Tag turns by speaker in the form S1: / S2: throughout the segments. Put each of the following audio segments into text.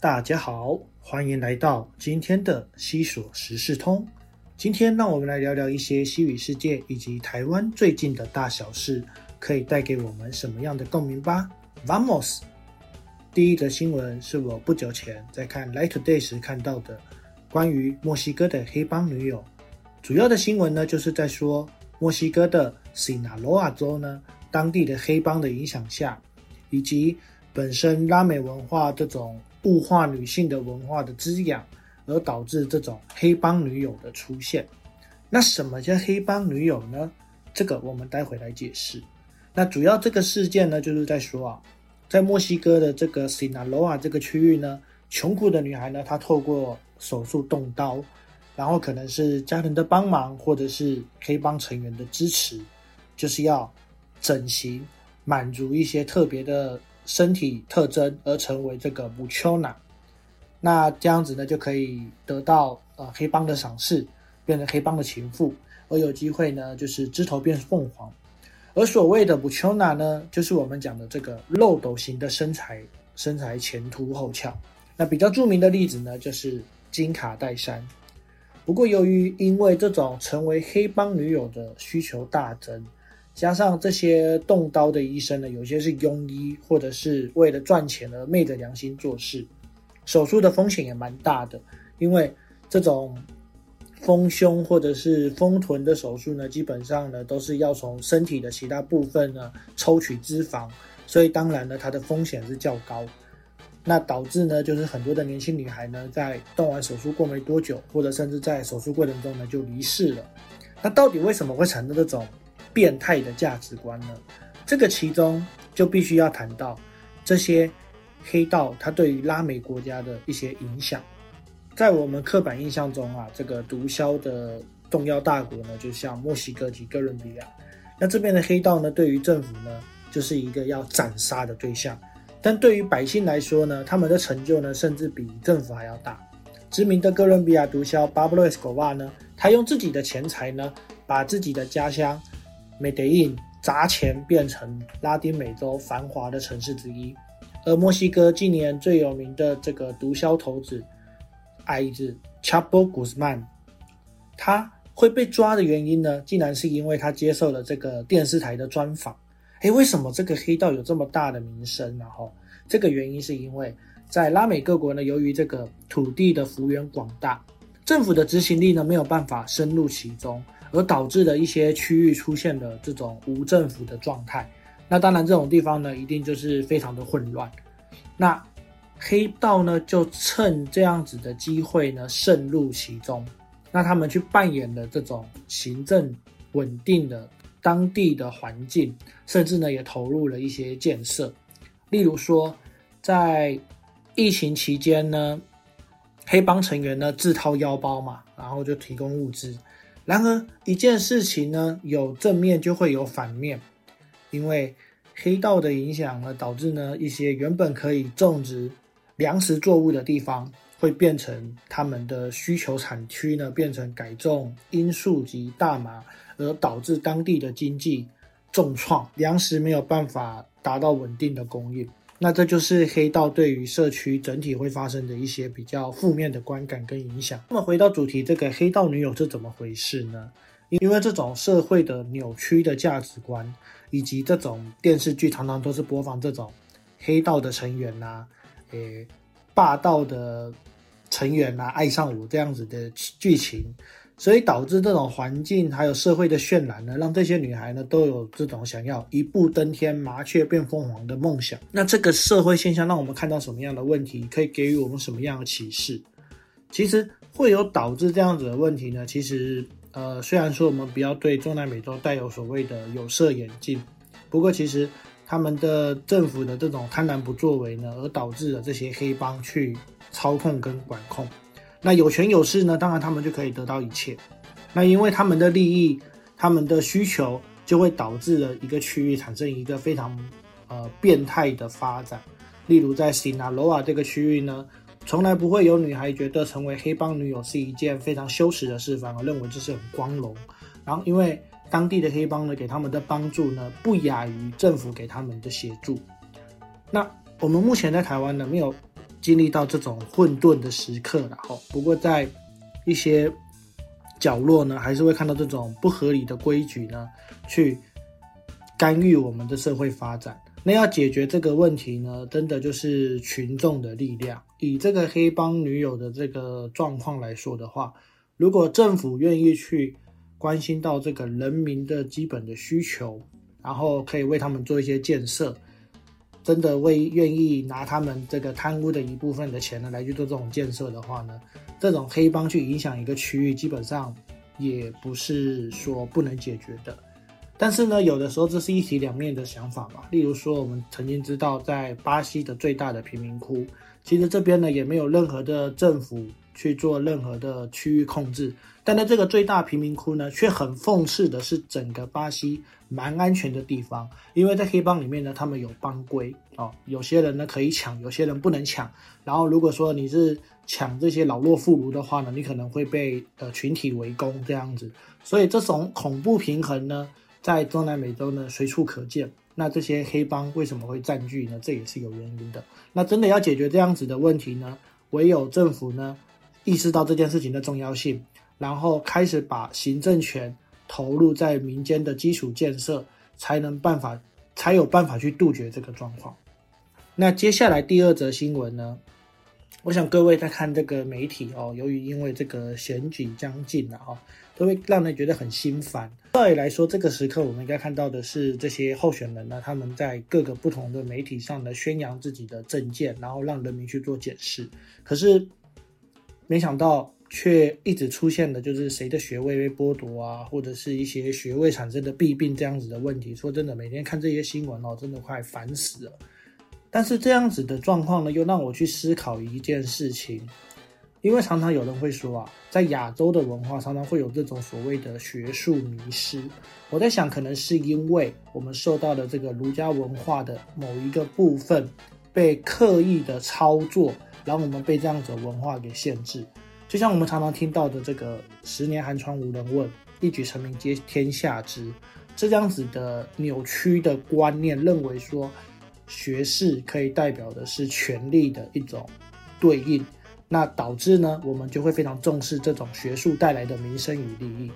S1: 大家好，欢迎来到今天的西索时事通。今天让我们来聊聊一些西语世界以及台湾最近的大小事，可以带给我们什么样的共鸣吧？Vamos！第一则新闻是我不久前在看《Light Today》时看到的，关于墨西哥的黑帮女友。主要的新闻呢，就是在说墨西哥的 Sinaloa 州呢，当地的黑帮的影响下，以及本身拉美文化这种物化女性的文化的滋养，而导致这种黑帮女友的出现。那什么叫黑帮女友呢？这个我们待会来解释。那主要这个事件呢，就是在说啊，在墨西哥的这个 Sinaloa 这个区域呢，穷苦的女孩呢，她透过手术动刀。然后可能是家人的帮忙，或者是黑帮成员的支持，就是要整形，满足一些特别的身体特征，而成为这个母丘娜。那这样子呢，就可以得到呃黑帮的赏识，变成黑帮的情妇，而有机会呢，就是枝头变凤凰。而所谓的母丘娜呢，就是我们讲的这个漏斗型的身材，身材前凸后翘。那比较著名的例子呢，就是金卡戴珊。不过，由于因为这种成为黑帮女友的需求大增，加上这些动刀的医生呢，有些是庸医，或者是为了赚钱而昧着良心做事，手术的风险也蛮大的。因为这种丰胸或者是丰臀的手术呢，基本上呢都是要从身体的其他部分呢抽取脂肪，所以当然呢，它的风险是较高。那导致呢，就是很多的年轻女孩呢，在动完手术过没多久，或者甚至在手术过程中呢，就离世了。那到底为什么会产生这种变态的价值观呢？这个其中就必须要谈到这些黑道它对于拉美国家的一些影响。在我们刻板印象中啊，这个毒枭的重要大国呢，就像墨西哥及哥伦比亚，那这边的黑道呢，对于政府呢，就是一个要斩杀的对象。但对于百姓来说呢，他们的成就呢，甚至比政府还要大。知名的哥伦比亚毒枭巴布洛·斯科瓦呢，他用自己的钱财呢，把自己的家乡梅德印砸钱变成拉丁美洲繁华的城市之一。而墨西哥近年最有名的这个毒枭头子矮子 Chapo Guzman，他会被抓的原因呢，竟然是因为他接受了这个电视台的专访。哎，为什么这个黑道有这么大的名声？然后这个原因是因为在拉美各国呢，由于这个土地的幅员广大，政府的执行力呢没有办法深入其中，而导致的一些区域出现了这种无政府的状态。那当然，这种地方呢，一定就是非常的混乱。那黑道呢，就趁这样子的机会呢，渗入其中。那他们去扮演了这种行政稳定的。当地的环境，甚至呢也投入了一些建设，例如说，在疫情期间呢，黑帮成员呢自掏腰包嘛，然后就提供物资。然而一件事情呢，有正面就会有反面，因为黑道的影响呢，导致呢一些原本可以种植粮食作物的地方，会变成他们的需求产区呢，变成改种罂粟及大麻。而导致当地的经济重创，粮食没有办法达到稳定的供应，那这就是黑道对于社区整体会发生的一些比较负面的观感跟影响。那么回到主题，这个黑道女友是怎么回事呢？因为这种社会的扭曲的价值观，以及这种电视剧常常都是播放这种黑道的成员呐，诶，霸道的成员呐，爱上我这样子的剧情。所以导致这种环境还有社会的渲染呢，让这些女孩呢都有这种想要一步登天、麻雀变凤凰的梦想。那这个社会现象让我们看到什么样的问题？可以给予我们什么样的启示？其实会有导致这样子的问题呢？其实，呃，虽然说我们不要对中南美洲带有所谓的有色眼镜，不过其实他们的政府的这种贪婪不作为呢，而导致了这些黑帮去操控跟管控。那有权有势呢？当然他们就可以得到一切。那因为他们的利益、他们的需求，就会导致了一个区域产生一个非常呃变态的发展。例如在西纳罗瓦这个区域呢，从来不会有女孩觉得成为黑帮女友是一件非常羞耻的事，反而认为这是很光荣。然后因为当地的黑帮呢给他们的帮助呢，不亚于政府给他们的协助。那我们目前在台湾呢，没有。经历到这种混沌的时刻了哈。不过在一些角落呢，还是会看到这种不合理的规矩呢，去干预我们的社会发展。那要解决这个问题呢，真的就是群众的力量。以这个黑帮女友的这个状况来说的话，如果政府愿意去关心到这个人民的基本的需求，然后可以为他们做一些建设，真的为愿意拿他们这个贪污的一部分的钱呢来去做这种建设的话呢，这种黑帮去影响一个区域，基本上也不是说不能解决的。但是呢，有的时候这是一体两面的想法嘛。例如说，我们曾经知道，在巴西的最大的贫民窟，其实这边呢也没有任何的政府去做任何的区域控制。但在这个最大贫民窟呢，却很讽刺的是，整个巴西蛮安全的地方，因为在黑帮里面呢，他们有帮规哦，有些人呢可以抢，有些人不能抢。然后如果说你是抢这些老弱妇孺的话呢，你可能会被呃群体围攻这样子。所以这种恐怖平衡呢。在中南美洲呢，随处可见。那这些黑帮为什么会占据呢？这也是有原因的。那真的要解决这样子的问题呢，唯有政府呢意识到这件事情的重要性，然后开始把行政权投入在民间的基础建设，才能办法才有办法去杜绝这个状况。那接下来第二则新闻呢？我想各位在看这个媒体哦，由于因为这个选举将近了哈，都会让人觉得很心烦。道理来说，这个时刻我们应该看到的是这些候选人呢，他们在各个不同的媒体上呢宣扬自己的政见，然后让人民去做检视。可是没想到，却一直出现的就是谁的学位被剥夺啊，或者是一些学位产生的弊病这样子的问题。说真的，每天看这些新闻哦，真的快烦死了。但是这样子的状况呢，又让我去思考一件事情，因为常常有人会说啊，在亚洲的文化常常会有这种所谓的学术迷失。我在想，可能是因为我们受到了这个儒家文化的某一个部分被刻意的操作，然后我们被这样子的文化给限制。就像我们常常听到的这个“十年寒窗无人问，一举成名皆天下知”这样子的扭曲的观念，认为说。学士可以代表的是权力的一种对应，那导致呢，我们就会非常重视这种学术带来的名声与利益。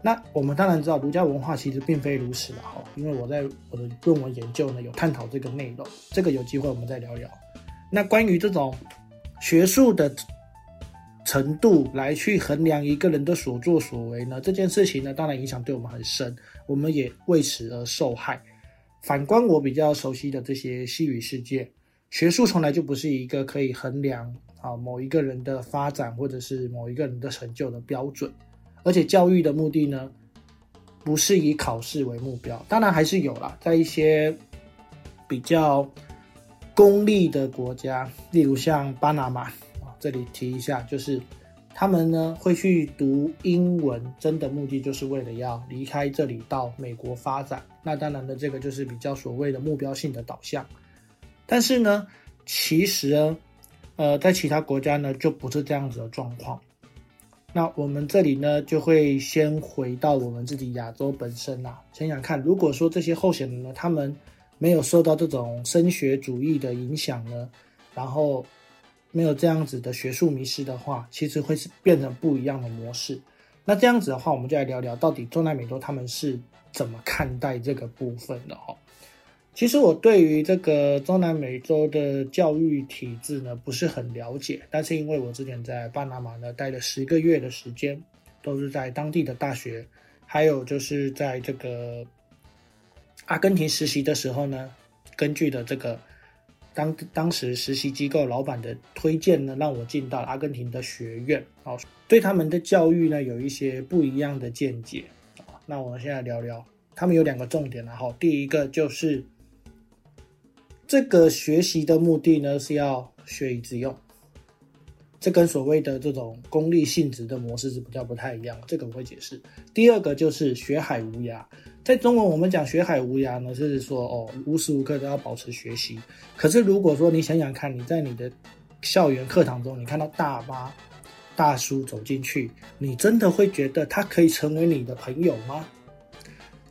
S1: 那我们当然知道，儒家文化其实并非如此的哈，因为我在我的论文研究呢有探讨这个内容，这个有机会我们再聊聊。那关于这种学术的程度来去衡量一个人的所作所为呢，这件事情呢，当然影响对我们很深，我们也为此而受害。反观我比较熟悉的这些西语世界，学术从来就不是一个可以衡量啊某一个人的发展或者是某一个人的成就的标准，而且教育的目的呢，不是以考试为目标，当然还是有啦，在一些比较公立的国家，例如像巴拿马啊，这里提一下就是。他们呢会去读英文，真的目的就是为了要离开这里到美国发展。那当然的，这个就是比较所谓的目标性的导向。但是呢，其实呢，呃，在其他国家呢就不是这样子的状况。那我们这里呢就会先回到我们自己亚洲本身啦，想想看，如果说这些候选人呢，他们没有受到这种升学主义的影响呢，然后。没有这样子的学术迷失的话，其实会是变成不一样的模式。那这样子的话，我们就来聊聊到底中南美洲他们是怎么看待这个部分的哈。其实我对于这个中南美洲的教育体制呢不是很了解，但是因为我之前在巴拿马呢待了十个月的时间，都是在当地的大学，还有就是在这个阿根廷实习的时候呢，根据的这个。当当时实习机构老板的推荐呢，让我进到阿根廷的学院，哦，对他们的教育呢有一些不一样的见解啊。那我们现在聊聊，他们有两个重点然后第一个就是这个学习的目的呢是要学以致用，这跟所谓的这种功利性质的模式是比较不太一样，这个我会解释。第二个就是学海无涯。在中文，我们讲“学海无涯”呢，就是说哦，无时无刻都要保持学习。可是，如果说你想想看，你在你的校园课堂中，你看到大妈、大叔走进去，你真的会觉得他可以成为你的朋友吗？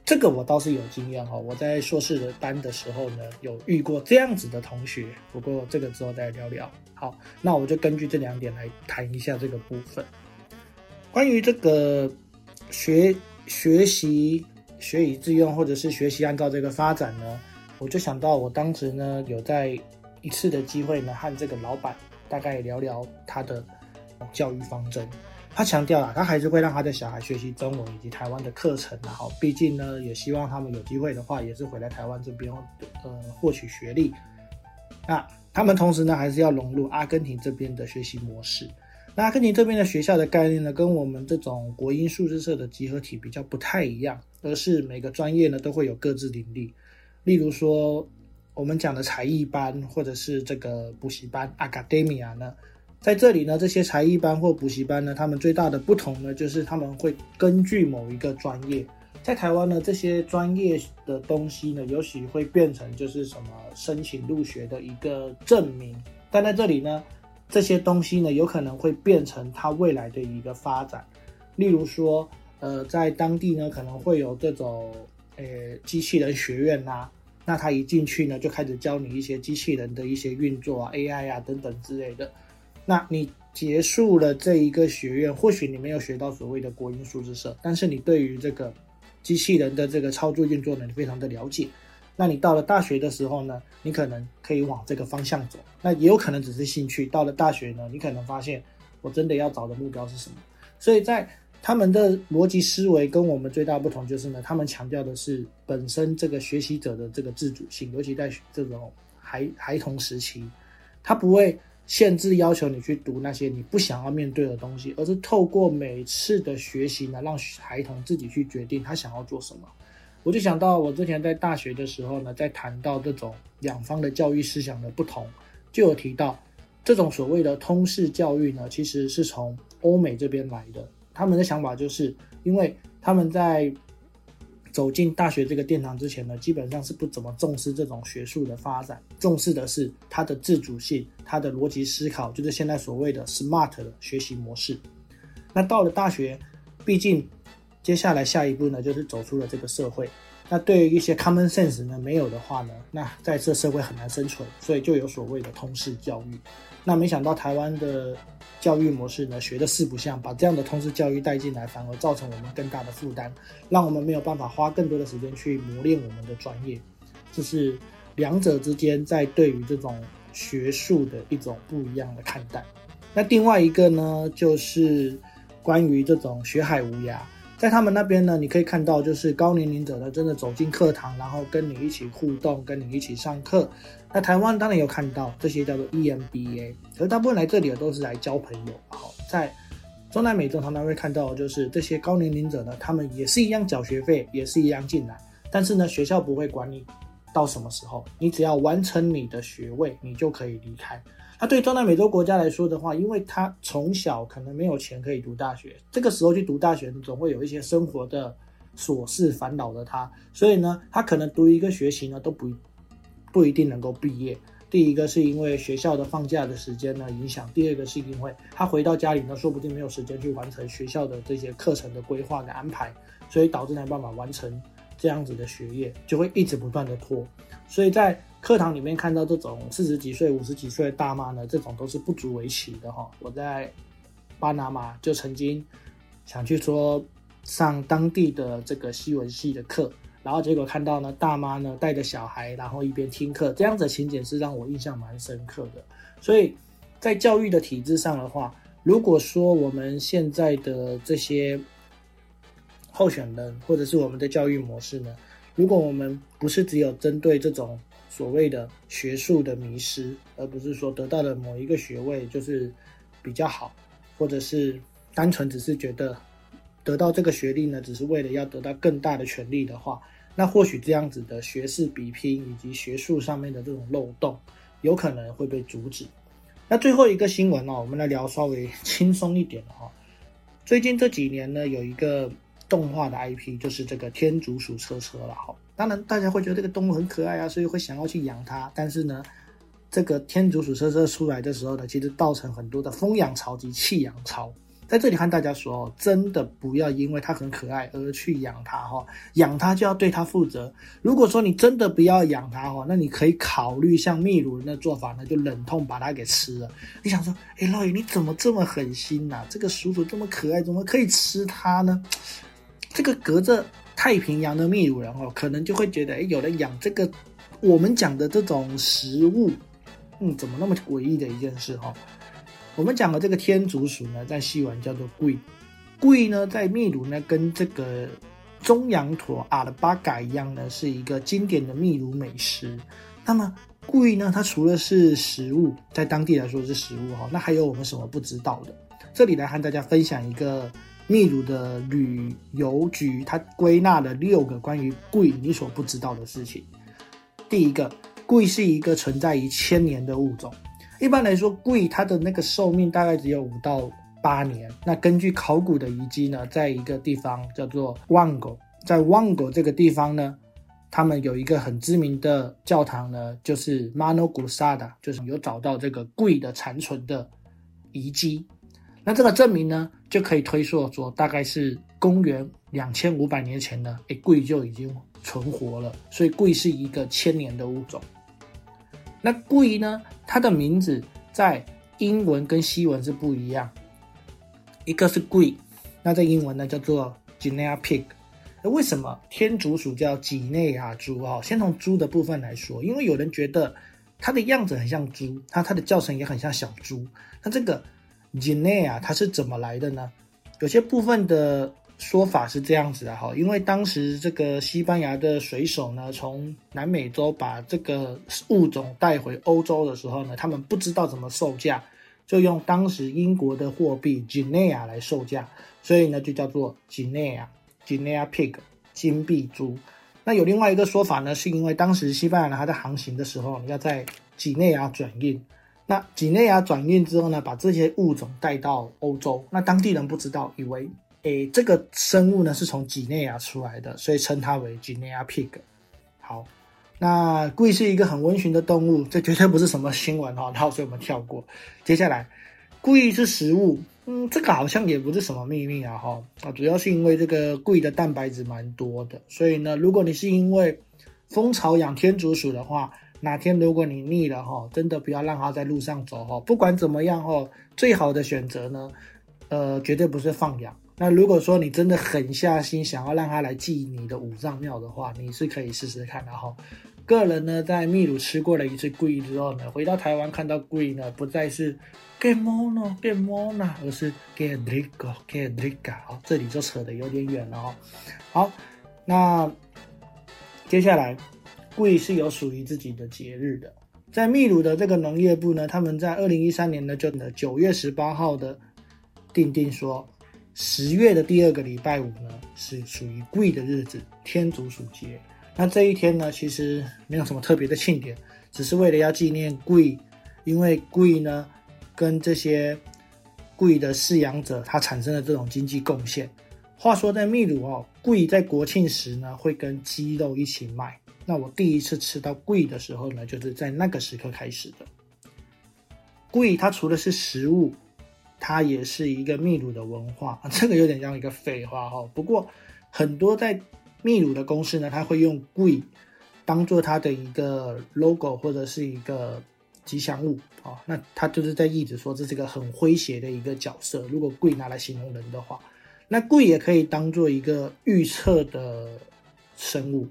S1: 这个我倒是有经验哈，我在硕士的班的时候呢，有遇过这样子的同学。不过这个之后再聊聊。好，那我就根据这两点来谈一下这个部分。关于这个学学习学以致用，或者是学习按照这个发展呢，我就想到我当时呢有在一次的机会呢和这个老板大概聊聊他的教育方针。他强调啊，他还是会让他的小孩学习中文以及台湾的课程，然后毕竟呢也希望他们有机会的话，也是回来台湾这边呃获取学历。那他们同时呢还是要融入阿根廷这边的学习模式。那阿根廷这边的学校的概念呢，跟我们这种国音数字社的集合体比较不太一样，而是每个专业呢都会有各自领地。例如说，我们讲的才艺班或者是这个补习班 （Academia） 呢，在这里呢，这些才艺班或补习班呢，他们最大的不同呢，就是他们会根据某一个专业。在台湾呢，这些专业的东西呢，尤其会变成就是什么申请入学的一个证明，但在这里呢。这些东西呢，有可能会变成它未来的一个发展。例如说，呃，在当地呢，可能会有这种呃机器人学院呐。那他一进去呢，就开始教你一些机器人的一些运作啊、AI 啊等等之类的。那你结束了这一个学院，或许你没有学到所谓的国音数字社，但是你对于这个机器人的这个操作运作呢，你非常的了解。那你到了大学的时候呢，你可能可以往这个方向走。那也有可能只是兴趣。到了大学呢，你可能发现我真的要找的目标是什么。所以在他们的逻辑思维跟我们最大不同就是呢，他们强调的是本身这个学习者的这个自主性，尤其在这种孩孩童时期，他不会限制要求你去读那些你不想要面对的东西，而是透过每次的学习呢，让孩童自己去决定他想要做什么。我就想到，我之前在大学的时候呢，在谈到这种两方的教育思想的不同，就有提到，这种所谓的通识教育呢，其实是从欧美这边来的。他们的想法就是，因为他们在走进大学这个殿堂之前呢，基本上是不怎么重视这种学术的发展，重视的是他的自主性、他的逻辑思考，就是现在所谓的 SMART 的学习模式。那到了大学，毕竟。接下来下一步呢，就是走出了这个社会。那对于一些 common sense 呢没有的话呢，那在这社会很难生存，所以就有所谓的通识教育。那没想到台湾的教育模式呢，学的四不像，把这样的通识教育带进来，反而造成我们更大的负担，让我们没有办法花更多的时间去磨练我们的专业。这是两者之间在对于这种学术的一种不一样的看待。那另外一个呢，就是关于这种学海无涯。在他们那边呢，你可以看到，就是高年龄者呢，真的走进课堂，然后跟你一起互动，跟你一起上课。那台湾当然有看到这些叫做 EMBA，可是大部分来这里的都是来交朋友。好，在中南美洲常常会看到，就是这些高年龄者呢，他们也是一样缴学费，也是一样进来，但是呢，学校不会管你到什么时候，你只要完成你的学位，你就可以离开。那对中南美洲国家来说的话，因为他从小可能没有钱可以读大学，这个时候去读大学，总会有一些生活的琐事烦恼的他，所以呢，他可能读一个学期呢都不不一定能够毕业。第一个是因为学校的放假的时间呢影响，第二个是因为他回到家里呢，说不定没有时间去完成学校的这些课程的规划的安排，所以导致没办法完成这样子的学业，就会一直不断的拖。所以在课堂里面看到这种四十几岁、五十几岁的大妈呢，这种都是不足为奇的哈。我在巴拿马就曾经想去说上当地的这个西文系的课，然后结果看到呢大妈呢带着小孩，然后一边听课，这样子情景是让我印象蛮深刻的。所以在教育的体制上的话，如果说我们现在的这些候选人或者是我们的教育模式呢，如果我们不是只有针对这种所谓的学术的迷失，而不是说得到了某一个学位就是比较好，或者是单纯只是觉得得到这个学历呢，只是为了要得到更大的权利的话，那或许这样子的学士比拼以及学术上面的这种漏洞，有可能会被阻止。那最后一个新闻哦，我们来聊稍微轻松一点的哈。最近这几年呢，有一个动画的 IP，就是这个天竺鼠车车了哈。当然，大家会觉得这个动物很可爱啊，所以会想要去养它。但是呢，这个天竺鼠车车出来的时候呢，其实造成很多的疯养潮及弃养潮。在这里和大家说，真的不要因为它很可爱而去养它哈，养它就要对它负责。如果说你真的不要养它哈，那你可以考虑像秘鲁人的做法呢，就冷痛把它给吃了。你想说，哎，老爷你怎么这么狠心呐？这个鼠鼠这么可爱，怎么可以吃它呢？这个隔着太平洋的秘鲁人哦，可能就会觉得，哎，有人养这个我们讲的这种食物，嗯，怎么那么诡异的一件事哈？我们讲的这个天竺鼠呢，在西文叫做贵，贵呢在秘鲁呢跟这个中羊驼阿拉巴嘎一样呢，是一个经典的秘鲁美食。那么贵呢，它除了是食物，在当地来说是食物哈，那还有我们什么不知道的？这里来和大家分享一个秘鲁的旅游局，它归纳了六个关于贵你所不知道的事情。第一个，贵是一个存在于千年的物种。一般来说，贵它的那个寿命大概只有五到八年。那根据考古的遗迹呢，在一个地方叫做旺狗，在旺狗这个地方呢，他们有一个很知名的教堂呢，就是 Mano Gusada，就是有找到这个贵的残存的遗迹。那这个证明呢，就可以推说说，大概是公元两千五百年前呢，哎，贵就已经存活了。所以贵是一个千年的物种。那贵呢？它的名字在英文跟西文是不一样，一个是贵，那在英文呢叫做 Guinea pig。那为什么天竺鼠叫几内亚猪？哈，先从猪的部分来说，因为有人觉得它的样子很像猪，它它的叫声也很像小猪。那这个 Guinea 它是怎么来的呢？有些部分的。说法是这样子的哈，因为当时这个西班牙的水手呢，从南美洲把这个物种带回欧洲的时候呢，他们不知道怎么售价，就用当时英国的货币金内亚来售价，所以呢就叫做金内亚金内亚 pig 金币猪。那有另外一个说法呢，是因为当时西班牙它在航行的时候要在几内亚转运，那几内亚转运之后呢，把这些物种带到欧洲，那当地人不知道，以为。诶，这个生物呢是从几内亚出来的，所以称它为几内亚 pig。好，那贵是一个很温驯的动物，这绝对不是什么新闻哈，好，所以我们跳过。接下来，贵是食物，嗯，这个好像也不是什么秘密啊哈啊，主要是因为这个贵的蛋白质蛮多的，所以呢，如果你是因为蜂巢养天竺鼠的话，哪天如果你腻了哈，真的不要让它在路上走哈，不管怎么样哈，最好的选择呢，呃，绝对不是放养。那如果说你真的狠下心想要让它来祭你的五脏庙的话，你是可以试试看的哈。个人呢，在秘鲁吃过了一次贵之后呢，回到台湾看到贵呢，不再是 get mono get mono，而是 get rico get rica 啊，这里就扯得有点远了哈。好，那接下来贵是有属于自己的节日的，在秘鲁的这个农业部呢，他们在二零一三年呢，就九月十八号的定定说。十月的第二个礼拜五呢，是属于贵的日子，天竺鼠节。那这一天呢，其实没有什么特别的庆典，只是为了要纪念贵，因为贵呢，跟这些贵的饲养者，他产生了这种经济贡献。话说在秘鲁哦，贵在国庆时呢，会跟鸡肉一起卖。那我第一次吃到贵的时候呢，就是在那个时刻开始的。贵它除了是食物。它也是一个秘鲁的文化，这个有点像一个废话哈。不过很多在秘鲁的公司呢，它会用贵当做它的一个 logo 或者是一个吉祥物啊。那它就是在一直说这是一个很诙谐的一个角色。如果贵拿来形容人的话，那贵也可以当做一个预测的生物。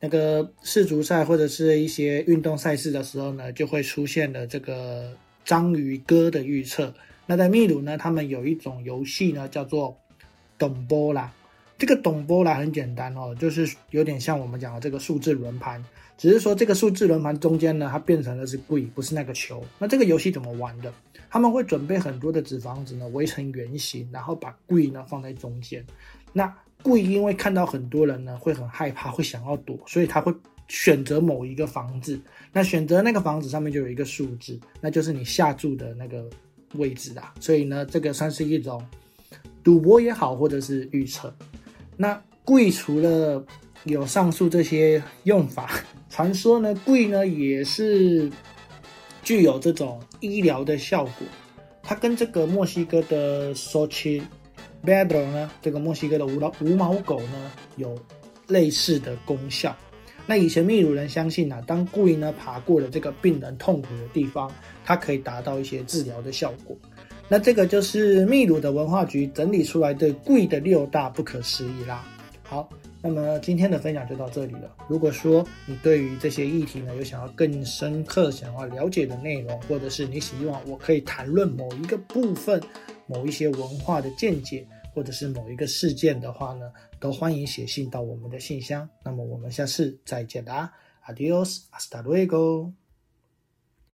S1: 那个世足赛或者是一些运动赛事的时候呢，就会出现了这个章鱼哥的预测。那在秘鲁呢，他们有一种游戏呢，叫做懂波啦。这个懂波啦很简单哦，就是有点像我们讲的这个数字轮盘，只是说这个数字轮盘中间呢，它变成的是柜，不是那个球。那这个游戏怎么玩的？他们会准备很多的纸房子呢，围成圆形，然后把柜呢放在中间。那柜因为看到很多人呢，会很害怕，会想要躲，所以他会选择某一个房子。那选择那个房子上面就有一个数字，那就是你下注的那个。位置啊，所以呢，这个算是一种赌博也好，或者是预测。那贵除了有上述这些用法，传说呢，贵呢也是具有这种医疗的效果。它跟这个墨西哥的 so c b e d r o 呢，这个墨西哥的无毛无毛狗呢，有类似的功效。那以前秘鲁人相信啊，当故意呢爬过了这个病人痛苦的地方，它可以达到一些治疗的效果。那这个就是秘鲁的文化局整理出来的贵的六大不可思议啦。好，那么今天的分享就到这里了。如果说你对于这些议题呢有想要更深刻、想要了解的内容，或者是你希望我可以谈论某一个部分、某一些文化的见解。或者是某一个事件的话呢，都欢迎写信到我们的信箱。那么我们下次再见啦，Adios，hasta luego。